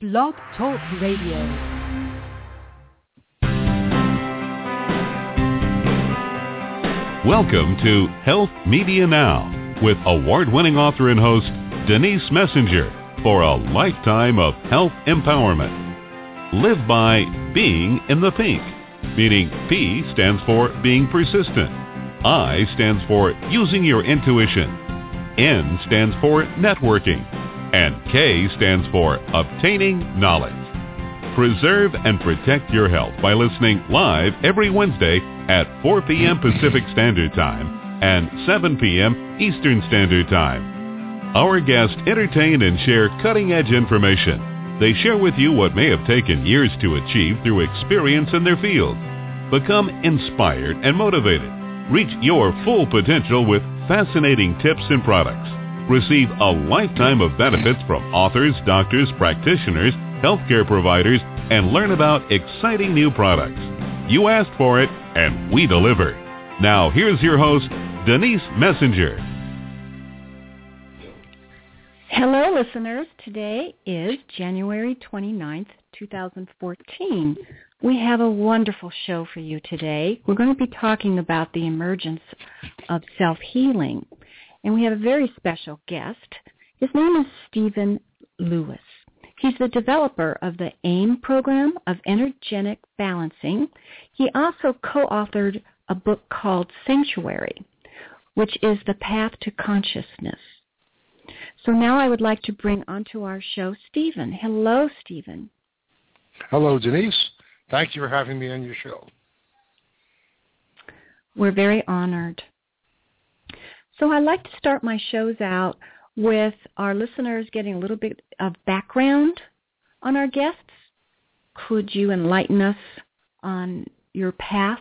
Blog Talk Radio. Welcome to Health Media Now with award-winning author and host Denise Messenger for a lifetime of health empowerment. Live by being in the pink, meaning P stands for being persistent, I stands for using your intuition, N stands for networking, and K stands for obtaining knowledge. Preserve and protect your health by listening live every Wednesday at 4 p.m. Pacific Standard Time and 7 p.m. Eastern Standard Time. Our guests entertain and share cutting-edge information. They share with you what may have taken years to achieve through experience in their field. Become inspired and motivated. Reach your full potential with fascinating tips and products. Receive a lifetime of benefits from authors, doctors, practitioners, healthcare providers, and learn about exciting new products. You asked for it, and we deliver. Now, here's your host, Denise Messenger. Hello, listeners. Today is January 29th, 2014. We have a wonderful show for you today. We're going to be talking about the emergence of self-healing. And we have a very special guest. His name is Stephen Lewis. He's the developer of the AIM program of energetic balancing. He also co-authored a book called Sanctuary, which is the path to consciousness. So now I would like to bring onto our show Stephen. Hello, Stephen. Hello, Denise. Thank you for having me on your show. We're very honored. So I like to start my shows out with our listeners getting a little bit of background on our guests. Could you enlighten us on your path?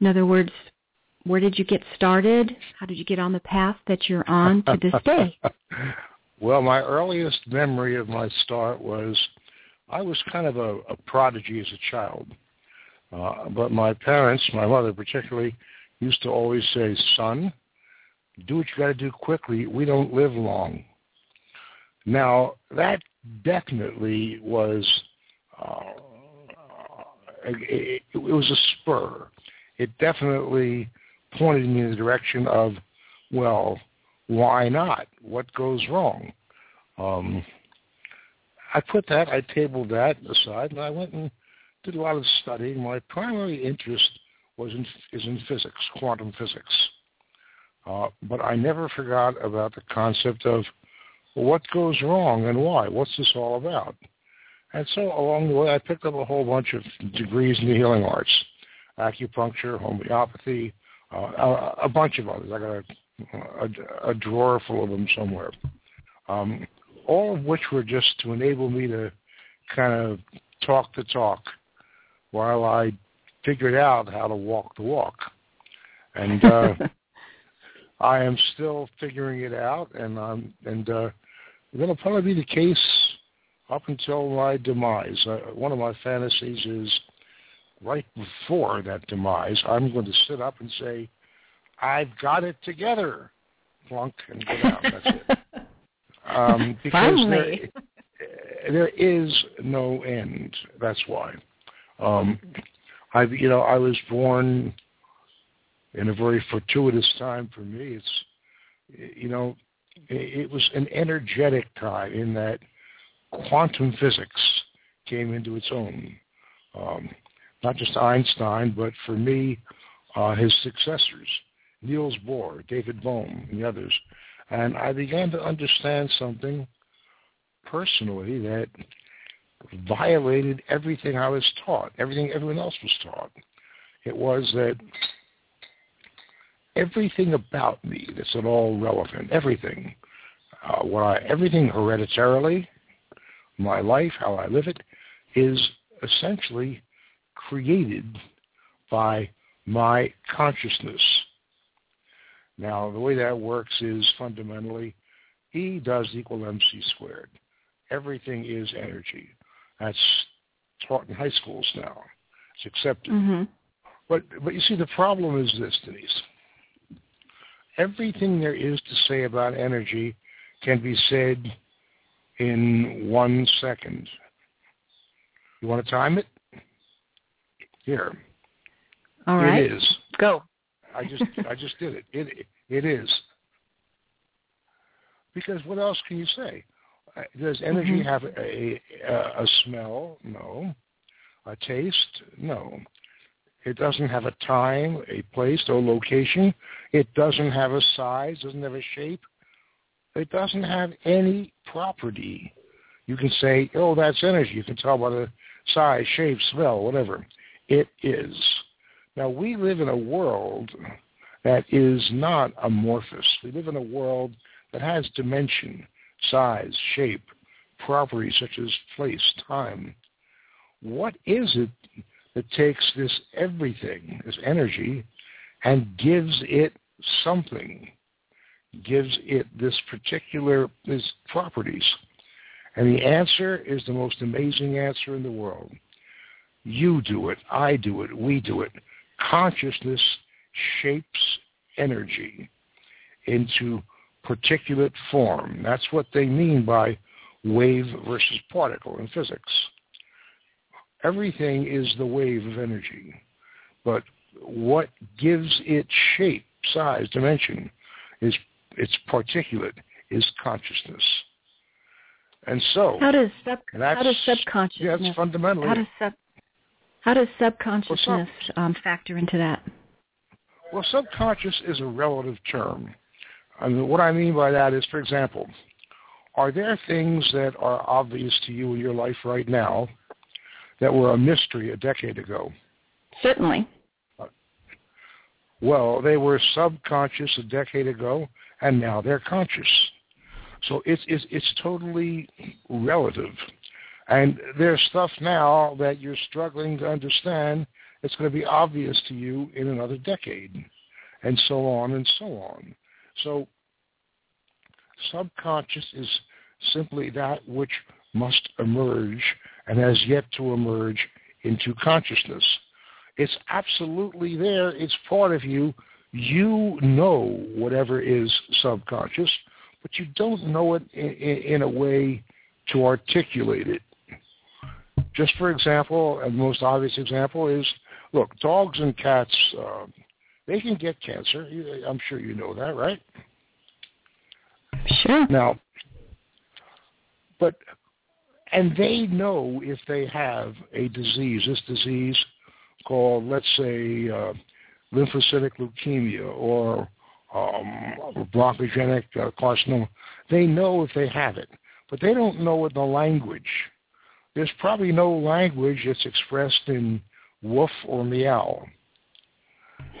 In other words, where did you get started? How did you get on the path that you're on to this day? well, my earliest memory of my start was I was kind of a, a prodigy as a child. Uh, but my parents, my mother particularly, used to always say, son, do what you got to do quickly. We don't live long. Now, that definitely was, uh, it, it was a spur. It definitely pointed me in the direction of, well, why not? What goes wrong? Um, I put that, I tabled that aside, and I went and did a lot of studying. My primary interest was in, is in physics, quantum physics. Uh, but I never forgot about the concept of what goes wrong and why. What's this all about? And so along the way, I picked up a whole bunch of degrees in the healing arts, acupuncture, homeopathy, uh, a, a, bunch of others. I got a, a, a drawer full of them somewhere. Um, all of which were just to enable me to kind of talk the talk while I figured out how to walk the walk. And uh, I am still figuring it out, and I'm and uh, that'll probably be the case up until my demise. Uh, one of my fantasies is right before that demise, I'm going to sit up and say, "I've got it together," plunk, and get out. That's it. Um, because Finally. there, there is no end. That's why. Um, I, you know, I was born in a very fortuitous time for me. It's, you know, it was an energetic time in that quantum physics came into its own. Um, not just Einstein, but for me, uh, his successors, Niels Bohr, David Bohm, and the others. And I began to understand something personally that violated everything I was taught, everything everyone else was taught. It was that everything about me that's at all relevant, everything, uh, what I, everything hereditarily, my life, how I live it, is essentially created by my consciousness. Now, the way that works is fundamentally E does equal MC squared. Everything is energy. That's taught in high schools now. It's accepted. Mm-hmm. But but you see, the problem is this, Denise. Everything there is to say about energy can be said in one second. You want to time it? Here. All right. It is. Go. I just I just did it. It it is. Because what else can you say? Uh, Does energy Mhm. have a, a a smell? No. A taste? No. It doesn't have a time, a place, or location. It doesn't have a size. Doesn't have a shape. It doesn't have any property. You can say, oh, that's energy. You can tell by the size, shape, smell, whatever. It is. Now, we live in a world that is not amorphous. We live in a world that has dimension, size, shape, properties such as place, time. What is it that takes this everything, this energy, and gives it something, gives it this particular these properties? And the answer is the most amazing answer in the world. You do it, I do it, we do it. Consciousness shapes energy into particulate form. That's what they mean by wave versus particle in physics. Everything is the wave of energy, but what gives it shape, size, dimension is its particulate is consciousness. And so How does sub and how does subconsciousness yeah, fundamentally how does sub how does subconsciousness um, factor into that? Well, subconscious is a relative term. I mean, what I mean by that is, for example, are there things that are obvious to you in your life right now that were a mystery a decade ago? Certainly. Well, they were subconscious a decade ago, and now they're conscious. So it's it's, it's totally relative. And there's stuff now that you're struggling to understand that's going to be obvious to you in another decade, and so on and so on. So subconscious is simply that which must emerge and has yet to emerge into consciousness. It's absolutely there. It's part of you. You know whatever is subconscious, but you don't know it in, a way to articulate it. Just for example, and the most obvious example is, look, dogs and cats, uh, they can get cancer. I'm sure you know that, right? Sure. Now, but, and they know if they have a disease, this disease called, let's say, uh, lymphocytic leukemia or um, bronchogenic uh, carcinoma. They know if they have it, but they don't know the language. There's probably no language that's expressed in woof or meow.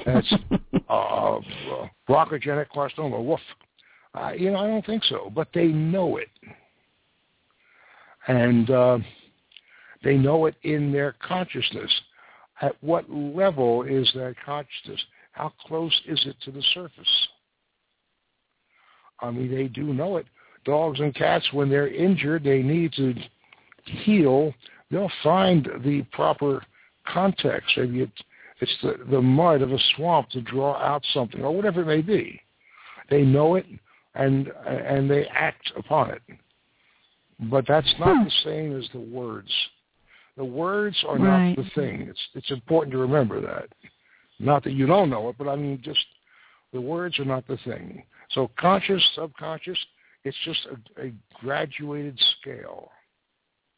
That's uh, bronchogenic carcinoma, woof. Uh, you know, I don't think so, but they know it. And uh, they know it in their consciousness. At what level is that consciousness? How close is it to the surface? I mean, they do know it. Dogs and cats, when they're injured, they need to heal. They'll find the proper context. Maybe it, it's the, the mud of a swamp to draw out something, or whatever it may be. They know it, and and they act upon it. But that's not the same as the words. The words are Right. not the thing. It's it's important to remember that. Not that you don't know it, but I mean just the words are not the thing. So conscious, subconscious, it's just a, a graduated scale,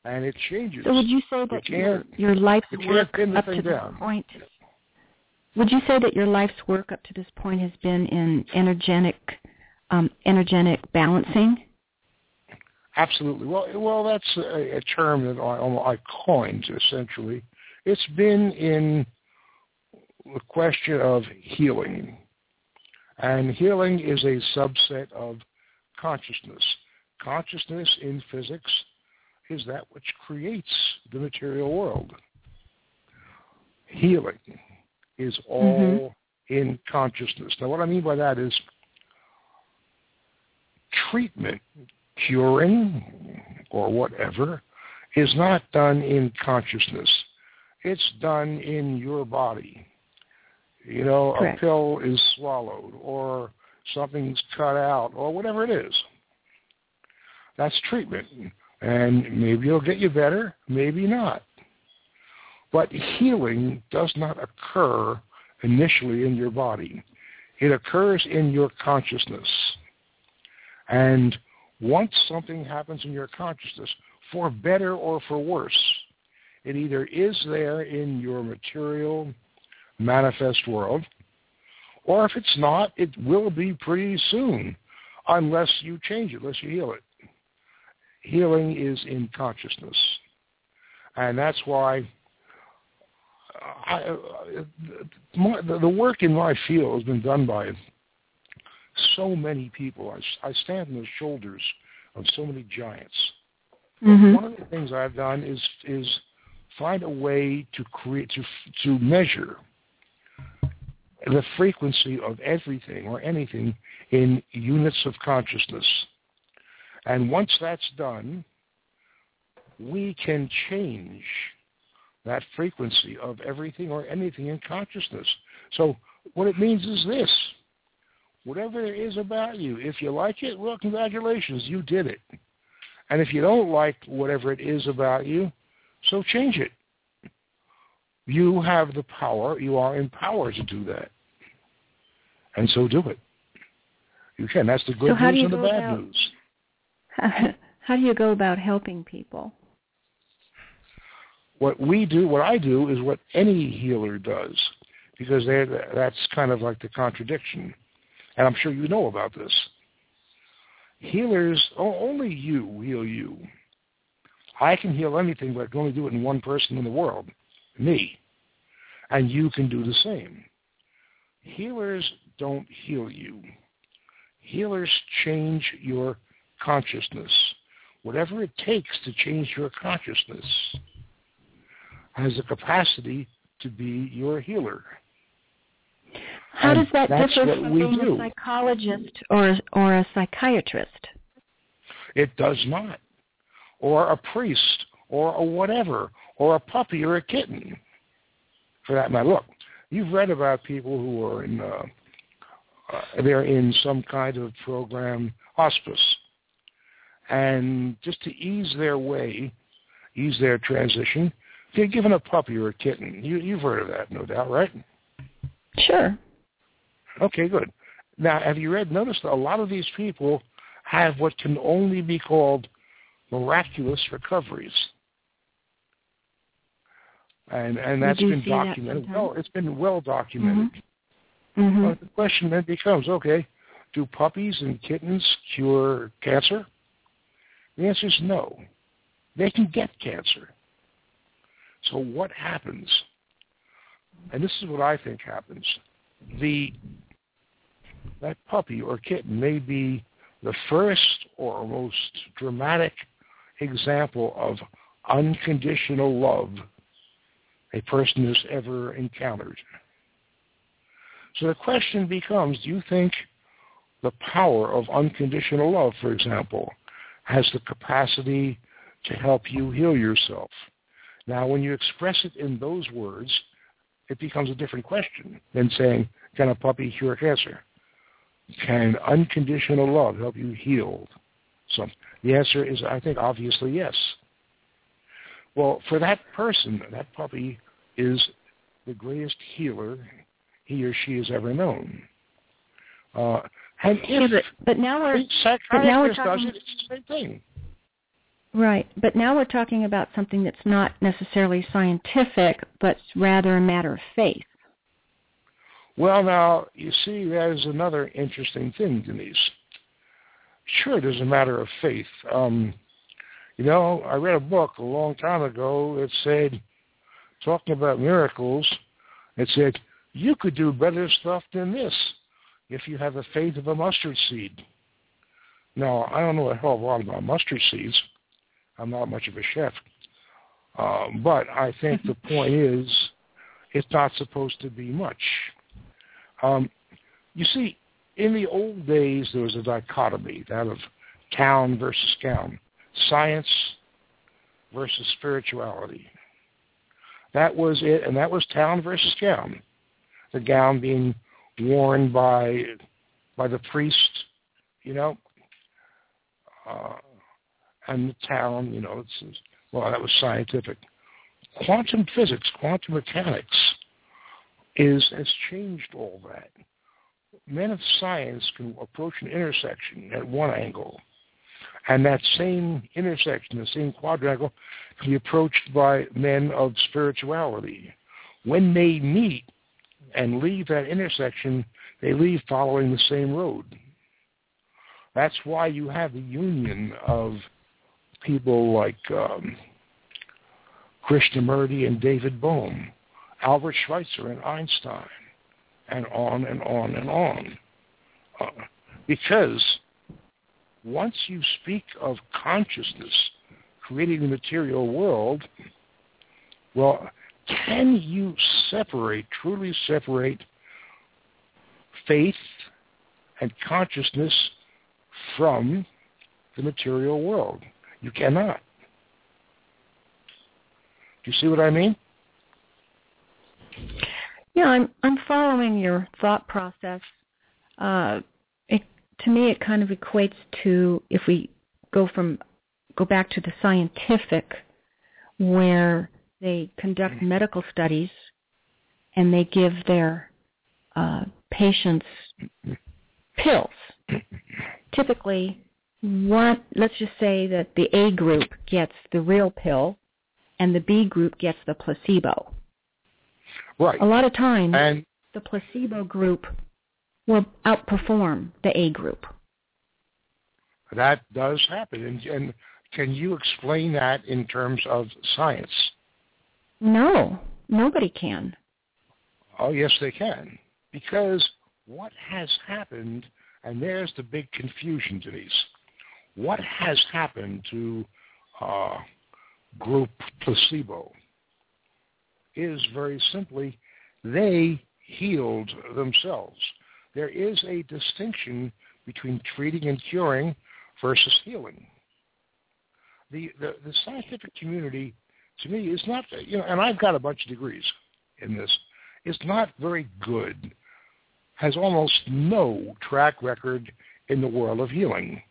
and it changes. So would you say that You your, your life's you work up to thing this down. point would you say that your life's work up to this point has been in energetic um, energetic balancing? Absolutely. Well, well, that's a, a term that I, I coined essentially. It's been in the question of healing, and healing is a subset of consciousness. Consciousness in physics is that which creates the material world. Healing is all mm-hmm. in consciousness. Now, what I mean by that is treatment curing or whatever is not done in consciousness. It's done in your body. You know, Correct. a pill is swallowed or something's cut out or whatever it is. That's treatment. And maybe it'll get you better, maybe not. But healing does not occur initially in your body. It occurs in your consciousness. And once something happens in your consciousness, for better or for worse, it either is there in your material manifest world, or if it's not, it will be pretty soon, unless you change it, unless you heal it. Healing is in consciousness. And that's why I, uh, my, the work in my field has been done by so many people. I, I stand on the shoulders of so many giants. Mm-hmm. One of the things I've done is is find a way to create to to measure the frequency of everything or anything in units of consciousness. And once that's done, we can change that frequency of everything or anything in consciousness. So what it means is this. Whatever it is about you, if you like it, well, congratulations, you did it. And if you don't like whatever it is about you, so change it. You have the power. You are empowered to do that. And so do it. You can. That's the good so news and the bad about, news. How do you go about helping people? What we do, what I do, is what any healer does, because that's kind of like the contradiction. And I'm sure you know about this. Healers, only you heal you. I can heal anything, but I can only do it in one person in the world, me. And you can do the same. Healers don't heal you. Healers change your consciousness. Whatever it takes to change your consciousness has the capacity to be your healer. How And does that differ from being do. a psychologist or or a psychiatrist? It does not. Or a priest, or a whatever, or a puppy or a kitten, for that matter. Look, you've read about people who are in, uh, uh, they're in some kind of program, hospice. And just to ease their way, ease their transition, they're given a puppy or a kitten. You, you've heard of that, no doubt, right? Sure. Okay, good. Now, have you read, notice that a lot of these people have what can only be called miraculous recoveries. And and that's been that documented. sometimes. well, it's been well documented. hmm But the question then becomes, okay, do puppies and kittens cure cancer? The answer is no. They can get cancer. So what happens? And this is what I think happens. The that puppy or kitten may be the first or most dramatic example of unconditional love a person has ever encountered. So the question becomes, do you think the power of unconditional love, for example, has the capacity to help you heal yourself? Now, when you express it in those words, it becomes a different question than saying, can a puppy cure cancer? Can unconditional love help you heal something? The answer is, I think, obviously yes. Well, for that person, that puppy is the greatest healer he or she has ever known. Uh, and if but, but now we're but now we're talking- it, it's the same thing. right, but now we're talking about something that's not necessarily scientific, but rather a matter of faith. Well, now, you see, that is another interesting thing, Denise. Sure, it is a matter of faith. Um, you know, I read a book a long time ago that said, talking about miracles, it said, you could do better stuff than this if you have the faith of a mustard seed. Now, I don't know a hell of a lot about mustard seeds. I'm not much of a chef. Uh, but I think the point is, it's not supposed to be much. Um, you see, in the old days, there was a dichotomy, that of town versus gown, science versus spirituality. That was it, and that was town versus gown. The gown being worn by by the priest, you know, uh, and the town, you know, it's, well, that was scientific. quantum physics, quantum mechanics is has changed all that. Men of science can approach an intersection at one angle, and that same intersection, the same quadrangle, can be approached by men of spirituality. When they meet and leave that intersection, they leave following the same road. That's why you have the union of people like um, Krishnamurti and David Bohm, Albert Schweitzer and Einstein, and on and on and on. Uh, because once you speak of consciousness creating the material world, well, can you separate, truly separate faith and consciousness from the material world? You cannot. Do you see what I mean? Yeah, I'm I'm following your thought process. Uh, it to me it kind of equates to if we go from go back to the scientific, where they conduct mm-hmm. medical studies and they give their uh, patients pills. Typically, what let's just say that the A group gets the real pill and the B group gets the placebo. Right. A lot of times, and the placebo group will outperform the A group. That does happen. And, and can you explain that in terms of science? No, nobody can. Oh, yes, they can. Because what has happened, and there's the big confusion, Denise. What has happened to uh, group placebo is very simply they healed themselves. There is a distinction between treating and curing versus healing. The, the, the scientific community, to me, is not, you know, and I've got a bunch of degrees in this, is not very good, has almost no track record in the world of healing.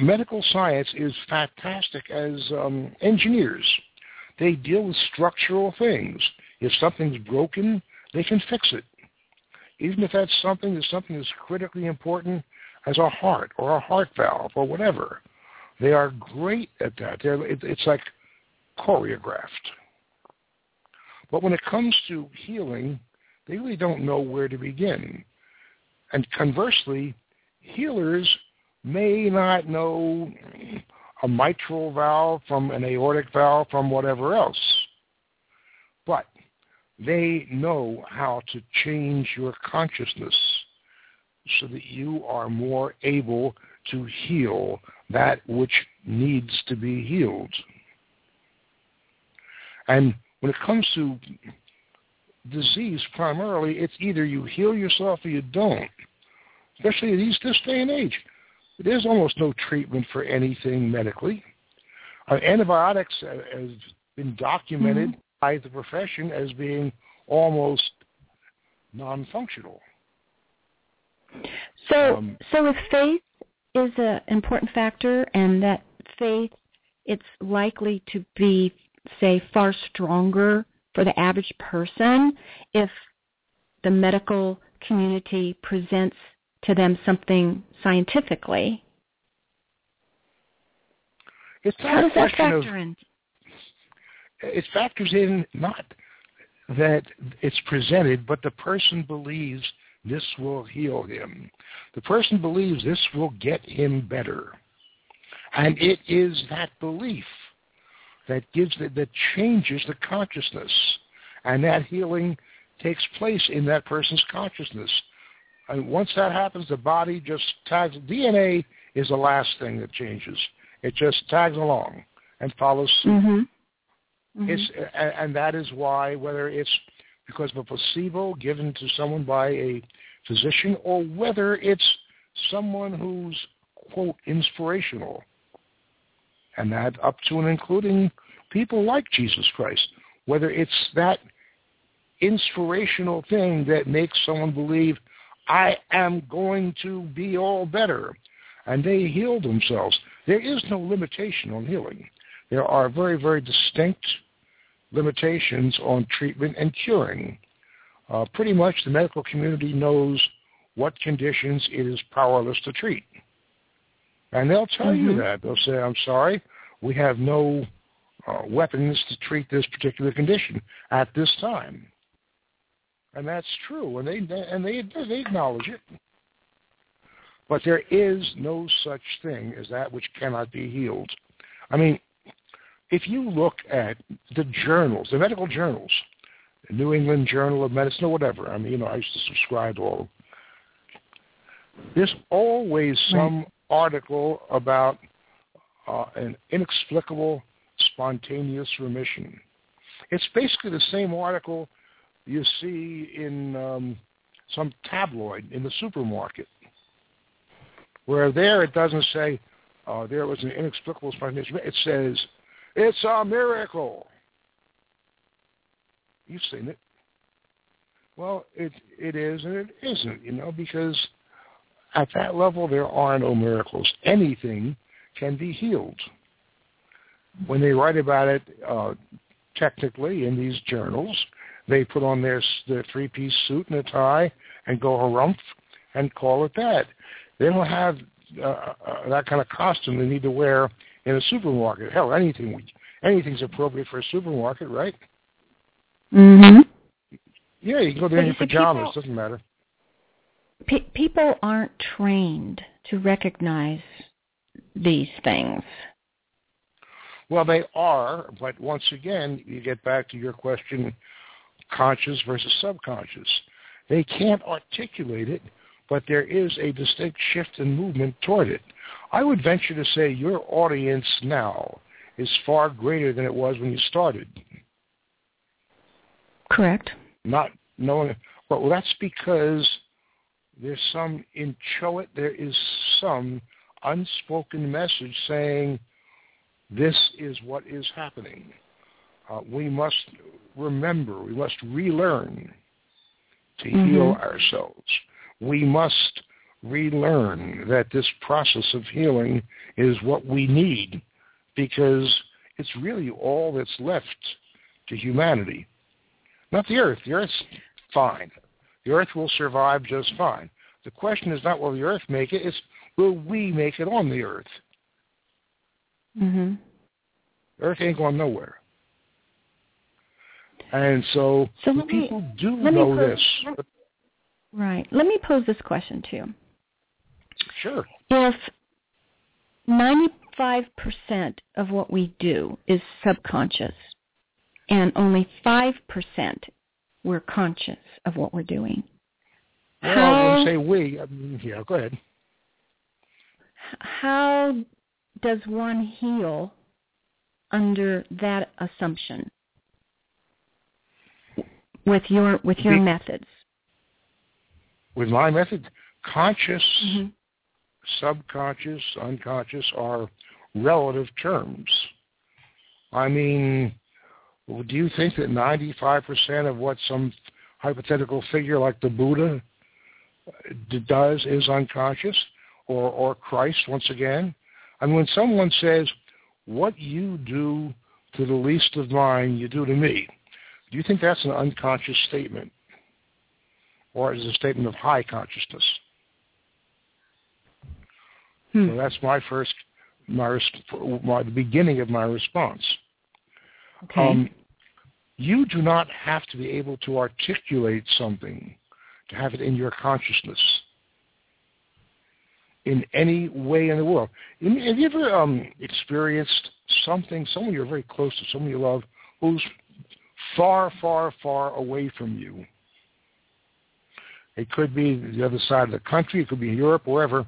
Medical science is fantastic as um, engineers. They deal with structural things. If something's broken, they can fix it. Even if that's something that something is critically important as a heart or a heart valve or whatever. They are great at that. They're, it, it's like choreographed. But when it comes to healing, they really don't know where to begin. And conversely, healers may not know a mitral valve from an aortic valve from whatever else. But they know how to change your consciousness so that you are more able to heal that which needs to be healed. And when it comes to disease, primarily, it's either you heal yourself or you don't, especially in this day and age. There's almost no treatment for anything medically. Uh, antibiotics have been documented mm-hmm. by the profession as being almost non-functional. So, um, so if faith is an important factor, and that faith, it's likely to be, say, far stronger for the average person if the medical community presents to them something scientifically. It's How does that factor of, in? It factors in not that it's presented, but the person believes this will heal him. The person believes this will get him better. And it is that belief that gives the, that changes the consciousness. And that healing takes place in that person's consciousness. And once that happens, the body just tags. DNA is the last thing that changes. It just tags along and follows suit. Mm-hmm. Mm-hmm. It's, and that is why, whether it's because of a placebo given to someone by a physician or whether it's someone who's, quote, inspirational, and that up to and including people like Jesus Christ, whether it's that inspirational thing that makes someone believe, I am going to be all better, and they heal themselves. There is no limitation on healing. there are very, very distinct limitations on treatment and curing. Uh, pretty much the medical community knows what conditions it is powerless to treat. And they'll tell mm-hmm. you that. They'll say, I'm sorry, we have no uh, weapons to treat this particular condition at this time. And that's true, and they and they they acknowledge it. But there is no such thing as that which cannot be healed. I mean, if you look at the journals, the medical journals, the New England Journal of Medicine or whatever, I mean, you know, I used to subscribe to all. of them. There's always some article about uh, an inexplicable spontaneous remission. It's basically the same article you see in um, some tabloid in the supermarket, where there it doesn't say uh, there was an inexplicable spontaneous. It says it's a miracle. You've seen it. Well, it it is and it isn't, you know, because at that level there are no miracles. Anything can be healed. When they write about it uh, technically in these journals, they put on their their three piece suit and a tie and go harumph and call it that. They don't have uh, uh, that kind of costume they need to wear in a supermarket. Hell, anything anything's appropriate for a supermarket, right? Mhm. Yeah, you can go there in your pajamas. People, doesn't matter. Pe- people aren't trained to recognize these things. Well, they are, but once again, you get back to your question conscious versus subconscious. They can't articulate it, but there is a distinct shift in movement toward it. I would venture to say your audience now is far greater than it was when you started. Correct. Not knowing, well, that's because there's some inchoate, there is some unspoken message saying this is what is happening. Uh, we must remember, we must relearn to mm-hmm. heal ourselves. We must relearn that this process of healing is what we need because it's really all that's left to humanity. Not the earth. The earth's fine. The earth will survive just fine. The question is not will the earth make it, it's will we make it on the earth? Mhm. Earth ain't going nowhere. And so, so people do know pose, this. Right. Let me pose this question to you. Sure. If 95% of what we do is subconscious and only 5% we're conscious of what we're doing. Well, how, I would say we. I mean, yeah, go ahead. How does one heal under that assumption? With your with your methods? With my method, conscious, mm-hmm. subconscious, unconscious are relative terms. I mean, do you think that 95% of what some hypothetical figure like the Buddha uh, does is unconscious? Or, or Christ, once again? I mean, when someone says, what you do to the least of mine, you do to me, do you think that's an unconscious statement? Or is it a statement of high consciousness? Hmm. So that's my first, my, my the beginning of my response. Okay. Um, you do not have to be able to articulate something to have it in your consciousness in any way in the world. Have you ever um, experienced something, someone you're very close to, someone you love, who's far, far, far away from you. It could be the other side of the country. It could be in Europe, wherever.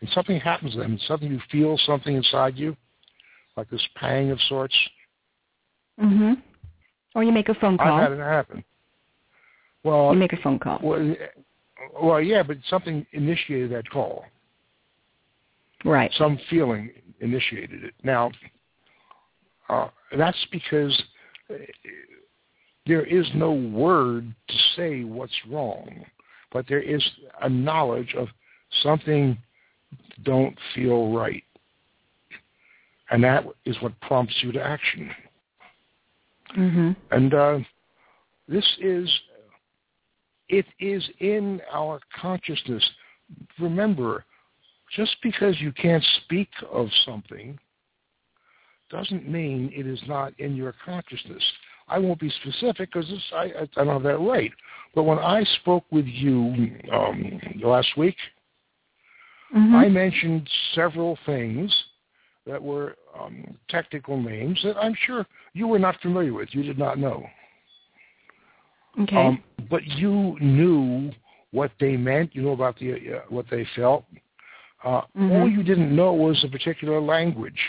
And something happens to them. Something you feel something inside you, like this pang of sorts. Mm-hmm. Or you make a phone call. I've had it happen. Well, you make a phone call. Well, well, yeah, but something initiated that call. Right. Some feeling initiated it. Now, uh, that's because there is no word to say what's wrong, but there is a knowledge of something don't feel right. and that is what prompts you to action. Mm-hmm. And uh, this is, it is in our consciousness. Remember, just because you can't speak of something doesn't mean it is not in your consciousness. I won't be specific because I, I don't have that right. But when I spoke with you um, last week, Mm-hmm. I mentioned several things that were um, technical names that I'm sure you were not familiar with. You did not know. okay. Um, but you knew what they meant. You know about the uh, what they felt. Uh, Mhm. All you didn't know was a particular language,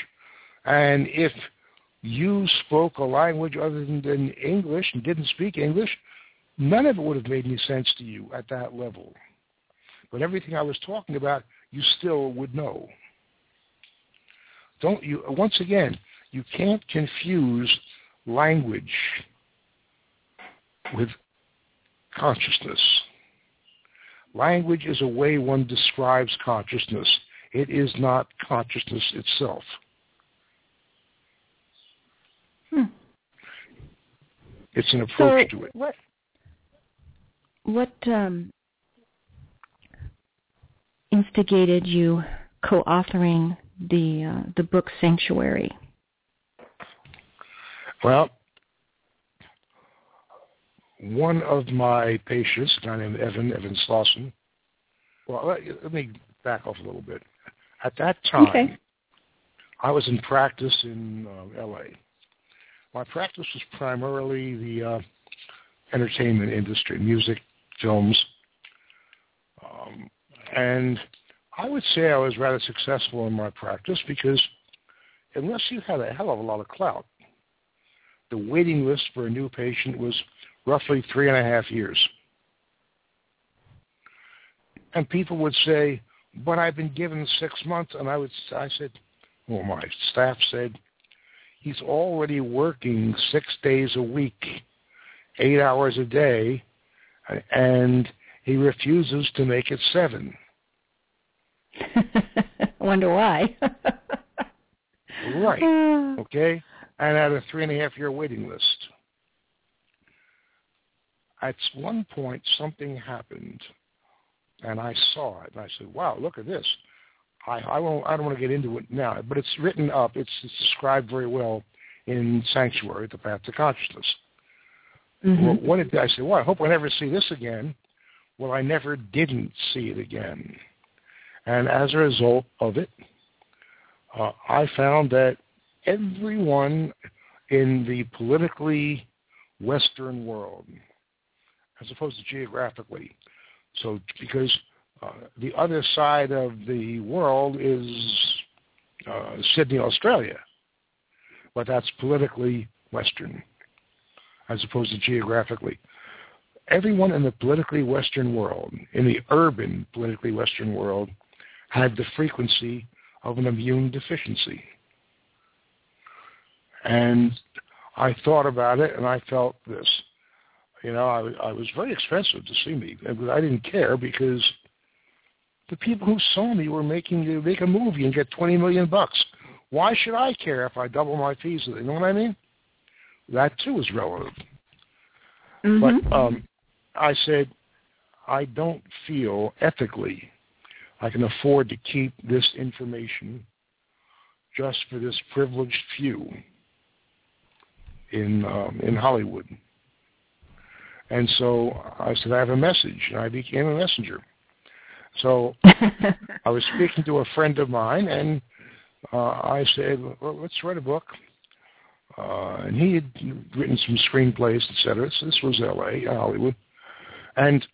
and if you spoke a language other than, English and didn't speak English, none of it would have made any sense to you at that level. But everything I was talking about, you still would know. Don't you? Once again, you can't confuse language with consciousness. Language is a way one describes consciousness. It is not consciousness itself. Hmm. It's an approach so to it. what what um, instigated you co-authoring the uh, the book Sanctuary? Well, one of my patients, a guy named Evan, Evan Slawson, well, let, let me back off a little bit. At that time, Okay. I was in practice in uh, L.A. My practice was primarily the uh, entertainment industry, music, films, um, and I would say I was rather successful in my practice because unless you had a hell of a lot of clout, the waiting list for a new patient was roughly three and a half years. And people would say, but I've been given six months. And I would, I said, well, my staff said, he's already working six days a week, eight hours a day, and he refuses to make it seven. I wonder why. Right. Okay, and at a three and a half year waiting list. At one point, something happened, and I saw it, and I said, "Wow, look at this." I, I won't. I don't want to get into it now, but it's written up. It's, it's described very well in Sanctuary, the Path to Consciousness. mhm. Well, what did I say? Well, I hope I never see this again. Well, I never didn't see it again, and as a result of it, uh, I found that everyone in the politically Western world, as opposed to geographically, so because the other side of the world is uh, Sydney, Australia, but that's politically Western as opposed to geographically. Everyone in the politically Western world, in the urban politically Western world, had the frequency of an immune deficiency. And I thought about it and I felt this. You know, I, I was very expensive to see me, but I didn't care because the people who saw me were making to make a movie and get twenty million bucks. Why should I care if I double my fees? You know what I mean? That too is relative. Mhm. But um, I said, I don't feel ethically I can afford to keep this information just for this privileged few in um, in Hollywood. And so I said, I have a message, and I became a messenger. So I was speaking to a friend of mine, and uh, I said, well, let's write a book. Uh, and he had written some screenplays, et cetera. So this was L.A., Hollywood, and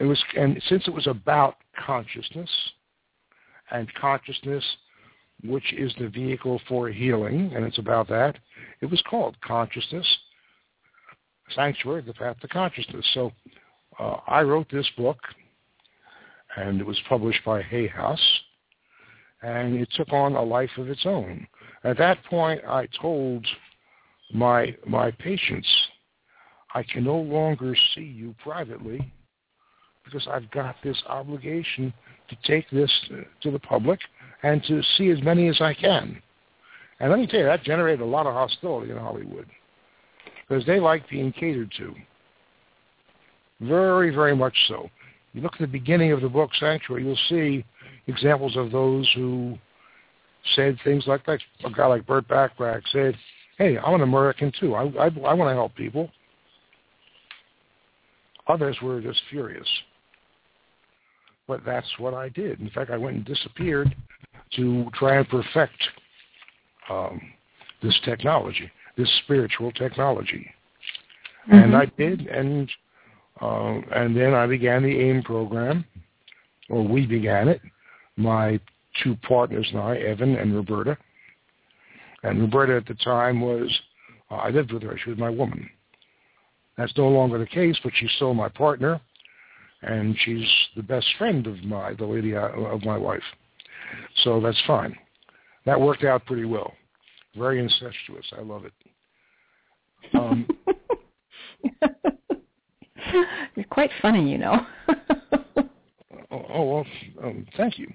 it was. And since it was about consciousness, and consciousness, which is the vehicle for healing, and it's about that, it was called Consciousness Sanctuary: The Path to Consciousness. So uh, I wrote this book, and it was published by Hay House, and it took on a life of its own. At that point, I told my my patients, I can no longer see you privately because I've got this obligation to take this to the public and to see as many as I can. And let me tell you, that generated a lot of hostility in Hollywood because they like being catered to. Very, very much so. You look at the beginning of the book Sanctuary, you'll see examples of those who said things like that. A guy like Burt Bacharach said, hey, I'm an American too. I, I, I want to help people. Others were just furious. But that's what I did. In fact, I went and disappeared to try and perfect um, this technology, this spiritual technology. Mm-hmm. And I did, and uh, and then I began the AIM program, or we began it. My two partners and I, Evan and Roberta. And Roberta at the time was, uh, I lived with her. She was my woman. That's no longer the case, but she's still my partner, and she's the best friend of my the lady uh, of my wife. So that's fine. That worked out pretty well. Very incestuous. I love it. Um, You're quite funny, you know. oh, oh, well, um, thank you.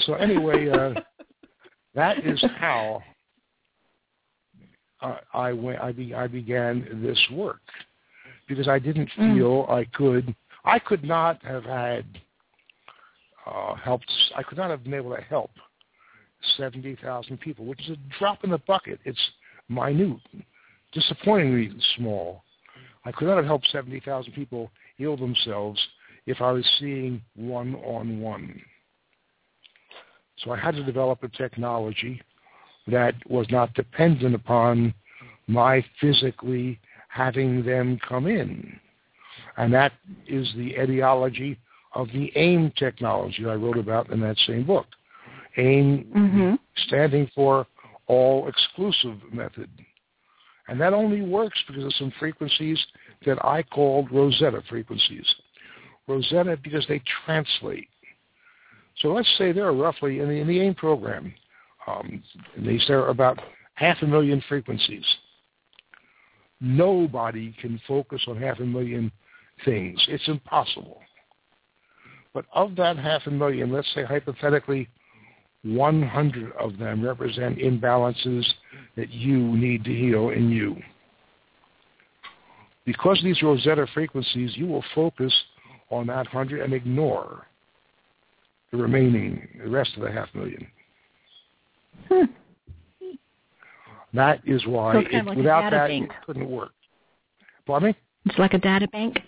So anyway, uh, that is how uh, I went. I, be, I began this work because I didn't mm. feel mm. I could. I could not have had uh, helped. I could not have been able to help seventy thousand people, which is a drop in the bucket. It's minute, disappointingly small. I could not have helped seventy thousand people heal themselves if I was seeing one on one. So I had to develop a technology that was not dependent upon my physically having them come in. And that is the etiology of the AIM technology I wrote about in that same book. AIM mm-hmm. standing for all exclusive method. And that only works because of some frequencies that I called Rosetta frequencies. Rosetta because they translate. So let's say there are roughly, in the, in the AIM program, um, there are about half a million frequencies. Nobody can focus on half a million things. It's impossible. But of that half a million, let's say hypothetically 100 of them represent imbalances that you need to heal in you. Because of these Rosetta frequencies, you will focus on that 100 and ignore the remaining, the rest of the half million. Hmm. That is why so it, like without that bank. it couldn't work. Pardon me? It's like a data bank.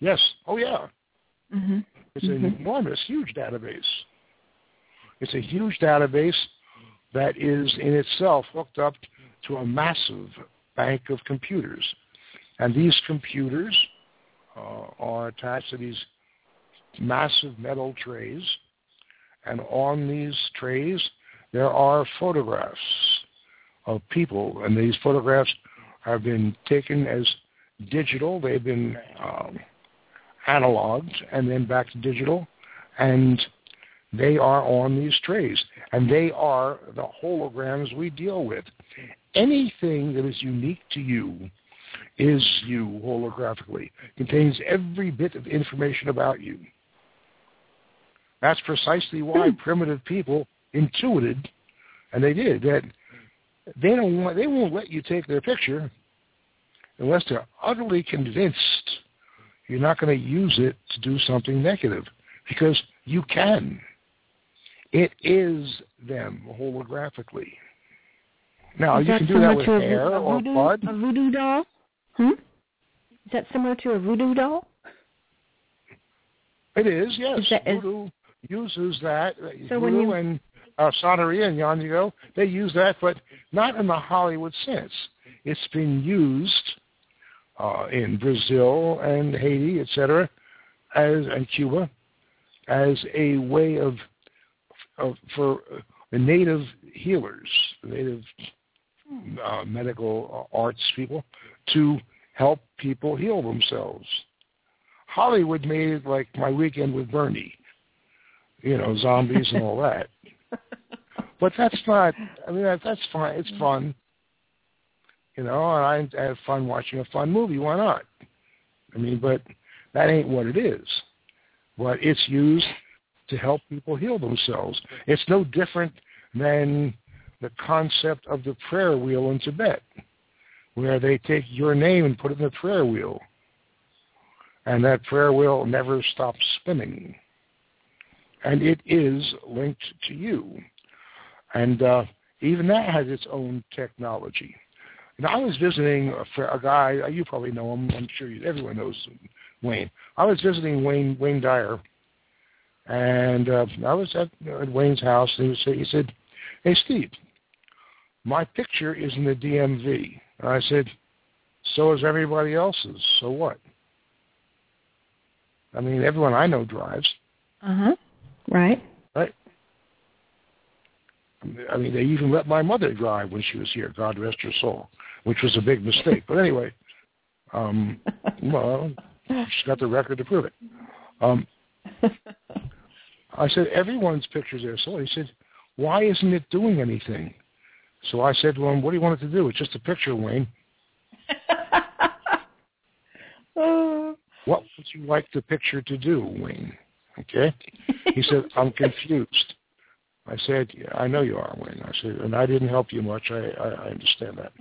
Yes. Oh yeah. Mm-hmm. It's mm-hmm. an enormous, huge database. It's a huge database that is in itself hooked up to a massive bank of computers. And these computers uh, are attached to these massive metal trays, and on these trays there are photographs of people, and these photographs have been taken as digital. They've been um, analoged and then back to digital, and they are on these trays, and they are the holograms we deal with. Anything that is unique to you is you holographically, contains every bit of information about you. That's precisely why hmm. primitive people intuited, and they did, that they don't want, they won't let you take their picture unless they're utterly convinced you're not going to use it to do something negative, because you can. It is them holographically. Now is you can do that with hair a, or blood. A voodoo doll. Hmm. Is that similar to a voodoo doll? It is, yes. Is that, voodoo uses that. So voodoo you, and uh, Santeria and Yandigo, they use that, but not in the Hollywood sense. It's been used uh, in Brazil and Haiti, etc., as and Cuba, as a way of, of for uh, the native healers, the native uh, medical uh, arts people, to help people heal themselves. Hollywood made it like my weekend with Bernie you know, zombies and all that. But that's not. I mean, that, that's fine. It's mm-hmm. fun. You know, and I, I have fun watching a fun movie. Why not? I mean, but that ain't what it is. But it's used to help people heal themselves. It's no different than the concept of the prayer wheel in Tibet, where they take your name and put it in the prayer wheel. And that prayer wheel never stops spinning. And it is linked to you. And uh, even that has its own technology. And I was visiting a, a guy, you probably know him, I'm sure you, everyone knows Wayne. I was visiting Wayne Wayne Dyer, and uh, I was at, at Wayne's house, and he, was, he said, hey, Steve, my picture is in the DMV. And I said, so is everybody else's. So what? I mean, everyone I know drives. Uh-huh. Right. Right. I mean, they even let my mother drive when she was here, God rest her soul, which was a big mistake. But anyway, um, well, she's got the record to prove it. Um, I said, everyone's picture's there. So he said, why isn't it doing anything? So I said to him, what do you want it to do? It's just a picture, Wayne. what would you like the picture to do, Wayne? Okay. He said, I'm confused. I said, yeah, I know you are, Wayne. I said, and I didn't help you much. I, I, I understand that.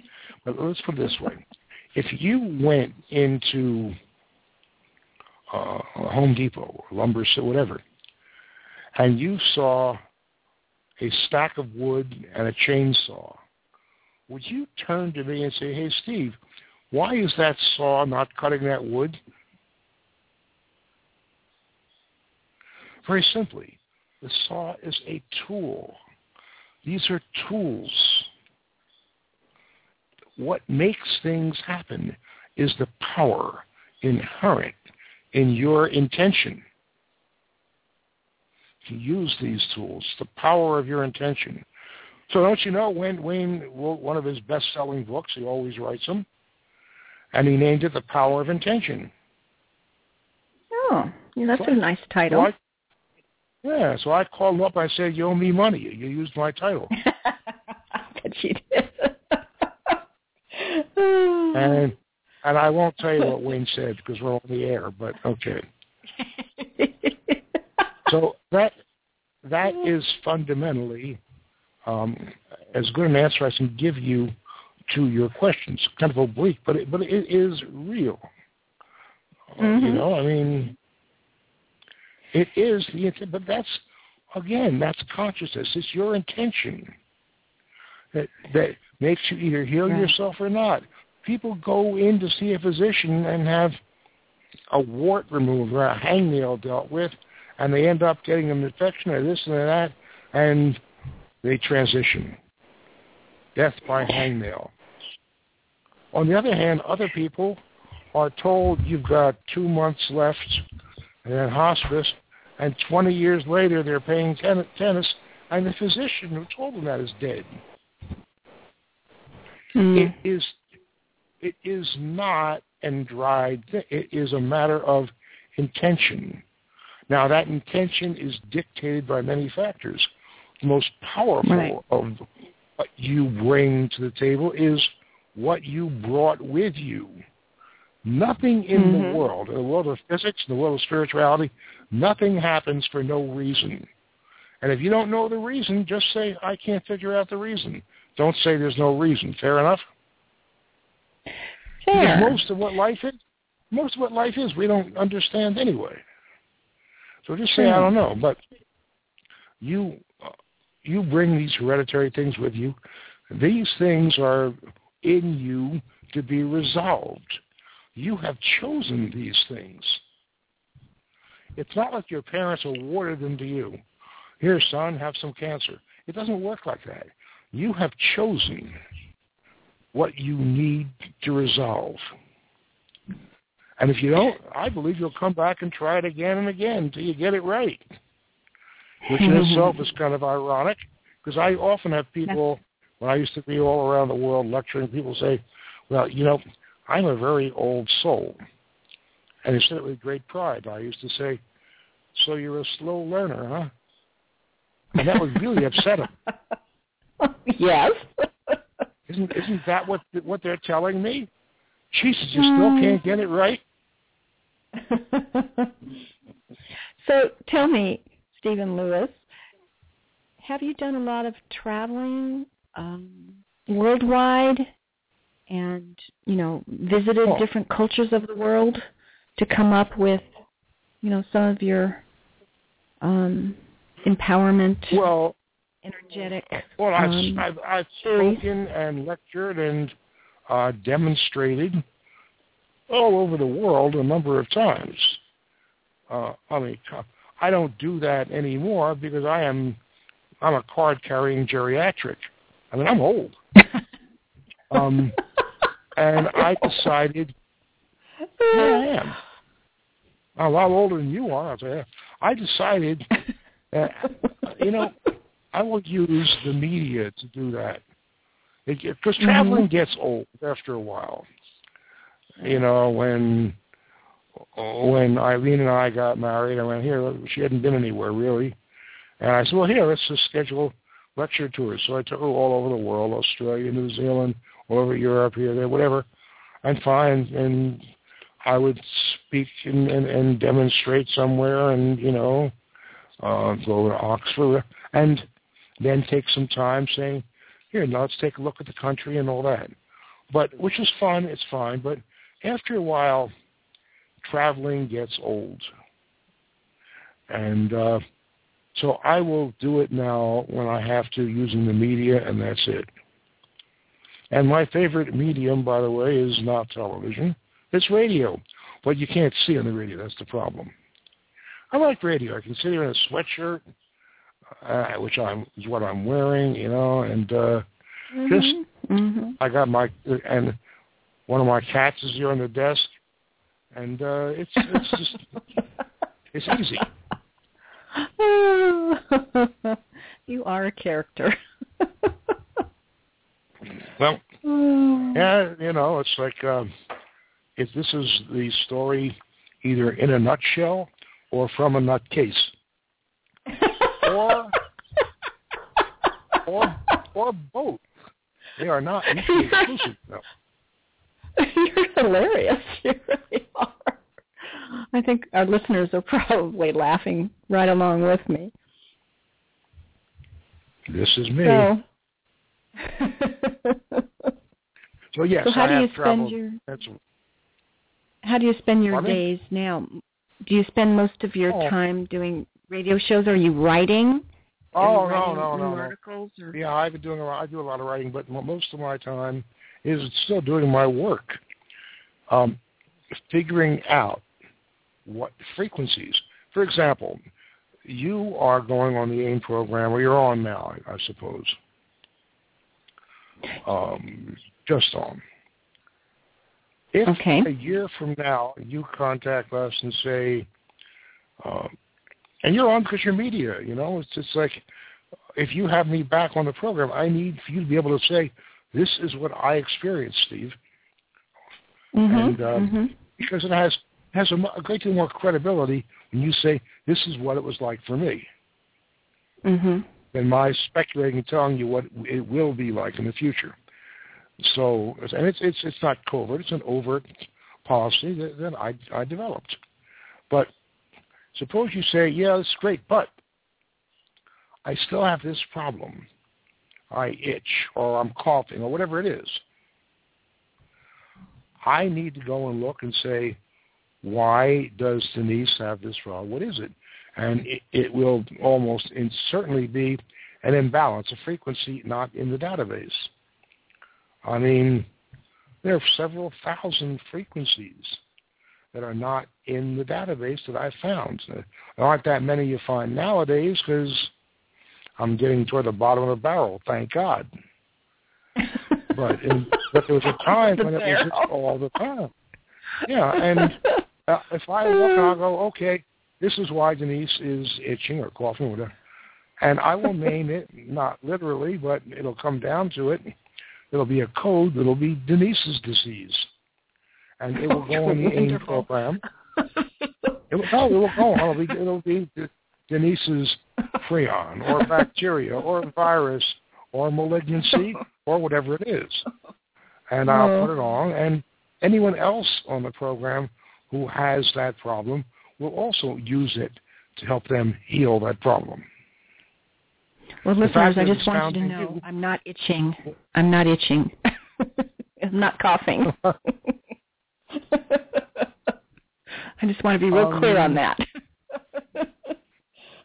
But let's put it this way. If you went into uh, Home Depot or lumber, so whatever, and you saw a stack of wood and a chainsaw, would you turn to me and say, hey, Steve, why is that saw not cutting that wood? Very simply, the saw is a tool. These are tools. What makes things happen is the power inherent in your intention to use these tools, the power of your intention. So don't you know, Wayne, Wayne wrote one of his best-selling books. He always writes them. And he named it The Power of Intention. Oh, yeah, that's so, a nice title. So I, yeah, so I called him up. I said, you owe me money. You used my title. but you did. and and I won't tell you what Wayne said because we're on the air, but okay. So that that is fundamentally um, as good an answer I can give you to your questions. Kind of oblique, but it, but it is real. Mm-hmm. You know, I mean, it is the intent, but that's again, that's consciousness. It's your intention that that makes you either heal right. yourself or not people go in to see a physician and have a wart removed or a hangnail dealt with, and they end up getting an infection or this and that, and they transition. Death by hangnail. On the other hand, other people are told you've got two months left in hospice, and 20 years later they're playing ten- tennis, and the physician who told them that is dead. Mm. It is it is not and dried. It is a matter of intention. Now that intention is dictated by many factors. The most powerful right. of what you bring to the table is what you brought with you. Nothing in mm-hmm. the world, in the world of physics, in the world of spirituality, nothing happens for no reason. And if you don't know the reason, just say, I can't figure out the reason. Don't say there's no reason. Fair enough? Fair. Because most of what life is, most of what life is, we don't understand anyway. So just say I don't know. But you uh, you bring these hereditary things with you. These things are in you to be resolved. You have chosen these things. It's not like your parents awarded them to you. Here, son, have some cancer. It doesn't work like that. You have chosen what you need to resolve. And if you don't, I believe you'll come back and try it again and again until you get it right. Which in itself is kind of ironic because I often have people, when I used to be all around the world lecturing, people say, well, you know, I'm a very old soul. And they said it with great pride. I used to say, so you're a slow learner, huh? And that would really upset them. Yes. Isn't isn't that what what they're telling me? Jesus, you still hmm. can't get it right. so tell me, Stephen Lewis. Have you done a lot of traveling um, worldwide and, you know, visited Oh. different cultures of the world to come up with, you know, some of your um, empowerment, Well, energetic? well, I've, um, I've, I've spoken and lectured and uh, demonstrated all over the world a number of times. Uh, I mean, I don't do that anymore because I am I'm a card carrying geriatric. I mean, I'm old. Um, and I decided yeah, I am. I'm a lot older than you are. I decided, that, you know, I will use the media to do that because traveling gets old after a while. You know, when when Eileen and I got married, I went here. She hadn't been anywhere really, and I said, "Well, here, let's just schedule lecture tours." So I took her all over the world: Australia, New Zealand, all over Europe, here, there, whatever, and fine, and I would speak and, and, and demonstrate somewhere, and you know, uh, go to Oxford, and then take some time saying, "Here, now let's take a look at the country and all that." But which is fun, it's fine. But after a while, traveling gets old, and uh, so I will do it now when I have to using the media, and that's it. And my favorite medium, by the way, is not television. It's radio. But you can't see on the radio. That's the problem. I like radio. I can sit here in a sweatshirt, uh, which I'm is what I'm wearing, you know, and uh, just hmm I got my and one of my cats is here on the desk, and uh, it's it's just it's easy. you are a character. Well, yeah, you know, it's like um, if this is the story either in a nutshell or from a nutcase, or or or both. They are not mutually exclusive. No. You're hilarious. You really are. I think our listeners are probably laughing right along with me. This is me. So, So yes, so how I do have you spend traveled. your That's how do you spend your Pardon days now? Do you spend most of your Oh. time doing radio shows? Are you writing? Are you oh no writing no no no. articles or Yeah, I've been doing a lot. I do a lot of writing, but most of my time is still doing my work, um, figuring out what frequencies. For example, you are going on the AIM program, or you're on now, I, I suppose. Um, just on. If Okay. a year from now you contact us and say, um, and you're on because you're media, you know, it's just like if you have me back on the program, I need for you to be able to say, this is what I experienced, Steve, Mhm, and, um, mhm. because it has has a, a great deal more credibility when you say, this is what it was like for me, Mhm. than my speculating and telling you what it will be like in the future. So, and it's it's it's not covert; it's an overt policy that, that I I developed. But suppose you say, yeah, that's great, but I still have this problem. I itch, or I'm coughing, or whatever it is. I need to go and look and say, why does Denise have this problem? What is it? And it, it will almost certainly be an imbalance, a frequency not in the database. I mean, there are several thousand frequencies that are not in the database that I found. There aren't that many you find nowadays because I'm getting toward the bottom of the barrel, thank God. But in, but there was a time The when it was all the time. Yeah, and uh, if I look and I'll go, okay, this is why Denise is itching or coughing or whatever, and I will name it, not literally, but it'll come down to it. It'll be a code that'll be Denise's disease, and it will go in the AIM program. It will, no, it will go. It'll be, it'll be Denise's prion or bacteria or virus or malignancy or whatever it is. And I'll put it on. And anyone else on the program who has that problem will also use it to help them heal that problem. Well, listeners, I just want you to know I'm not itching. I'm not itching. I'm not coughing. I just want to be real um, clear on that.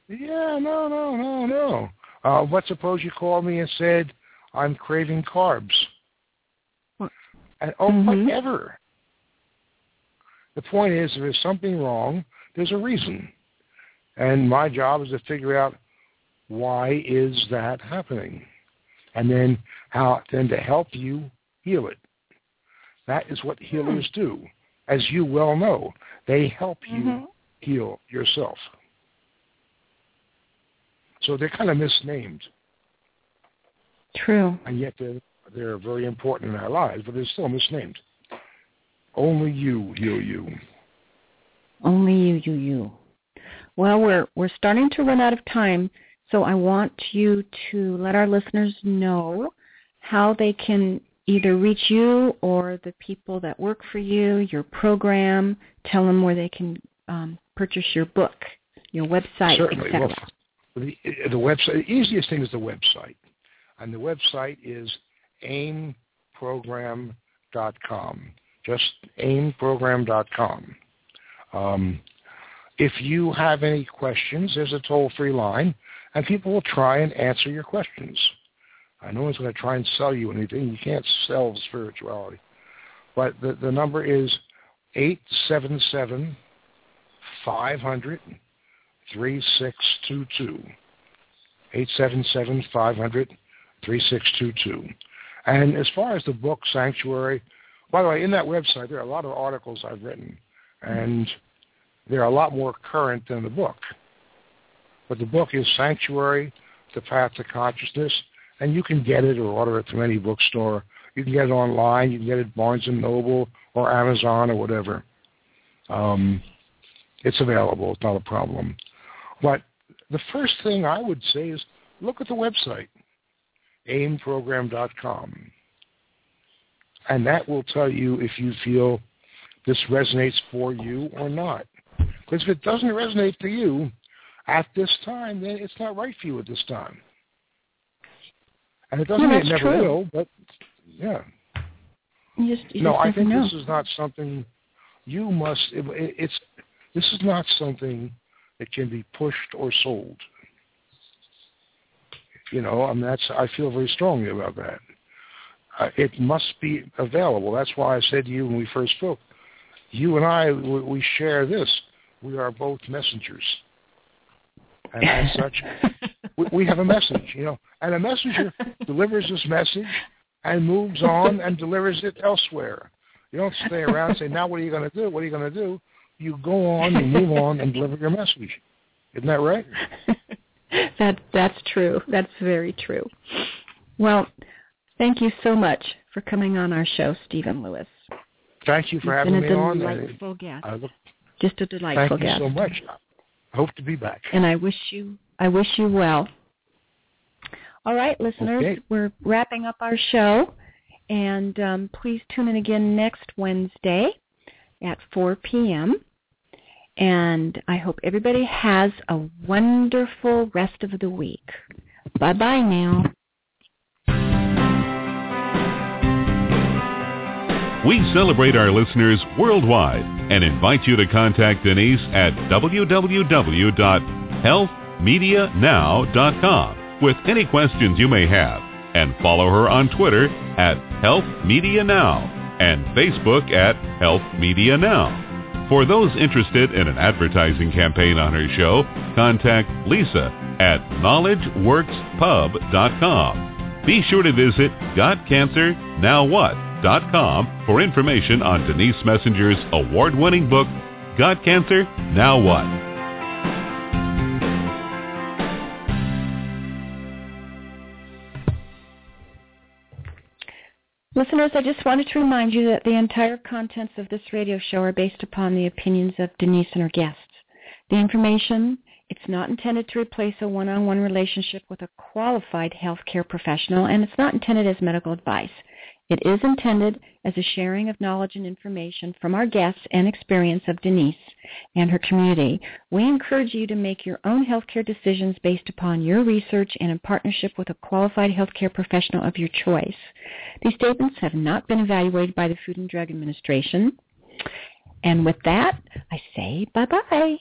yeah, no, no, no, no. Uh, what suppose you called me and said, I'm craving carbs? And, oh, mm-hmm. whatever. The point is, if there's something wrong, there's a reason. And my job is to figure out why is that happening? And then how then to help you heal it. That is what healers hmm. do. As you well know, they help you mm-hmm. heal yourself. So they're kind of misnamed. True. And yet they're, they're very important in our lives, but they're still misnamed. Only you heal you. Only you, you, you. Well, we're we're starting to run out of time, so I want you to let our listeners know how they can either reach you or the people that work for you, your program. Tell them where they can um, purchase your book, your website, Certainly. Well, the, website, the easiest thing is the website, and the website is aimprogram.com. Just aimprogram.com. Um, if you have any questions, there's a toll-free line, and people will try and answer your questions. No one's going to try and sell you anything. You can't sell spirituality. But the, the number is 877 500 3622. 877 500 3622. And as far as the book Sanctuary, by the way, in that website, there are a lot of articles I've written, and they're a lot more current than the book. But the book is Sanctuary, The Path to Consciousness, and you can get it or order it from any bookstore. You can get it online. You can get it Barnes & Noble or Amazon or whatever. Um, it's available. It's not a problem. But the first thing I would say is look at the website, aimprogram.com. And that will tell you if you feel this resonates for you or not. Because if it doesn't resonate for you at this time, then it's not right for you at this time. And it doesn't mean it never true. will, but yeah. You just, you no, I think know. this is not something you must. It, it's this is not something that can be pushed or sold. You know, I mean that's I feel very strongly about that. Uh, it must be available. That's why I said to you when we first spoke, you and I we share this. We are both messengers, and as such, we, we have a message. You know, and a messenger delivers this message and moves on and delivers it elsewhere. You don't stay around and say, "Now what are you going to do? What are you going to do?" You go on and move on and deliver your message. Isn't that right? that that's true. That's very true. Well, thank you so much for coming on our show, Stephen Lewis. Thank you for You've having me a on. Delightful guest. Look, Just a delightful thank guest. Thank you so much. I hope to be back. And I wish you I wish you well. All right, listeners, okay. we're wrapping up our show, and um, please tune in again next Wednesday at 4 p.m. And I hope everybody has a wonderful rest of the week. Bye-bye now. We celebrate our listeners worldwide and invite you to contact Denise at www.healthmedianow.com with any questions you may have and follow her on Twitter at Health Media Now and Facebook at Health Media Now. For those interested in an advertising campaign on her show, contact Lisa at knowledgeworkspub.com. Be sure to visit GotCancerNowWhat.com for information on Denise Messenger's award-winning book, Got Cancer? Now What? Listeners, I just wanted to remind you that the entire contents of this radio show are based upon the opinions of Denise and her guests. The information It's not intended to replace a one-on-one relationship with a qualified healthcare professional, and it's not intended as medical advice. It is intended as a sharing of knowledge and information from our guests and experience of Denise and her community. We encourage you to make your own healthcare decisions based upon your research and in partnership with a qualified healthcare professional of your choice. These statements have not been evaluated by the Food and Drug Administration. And with that, I say bye-bye.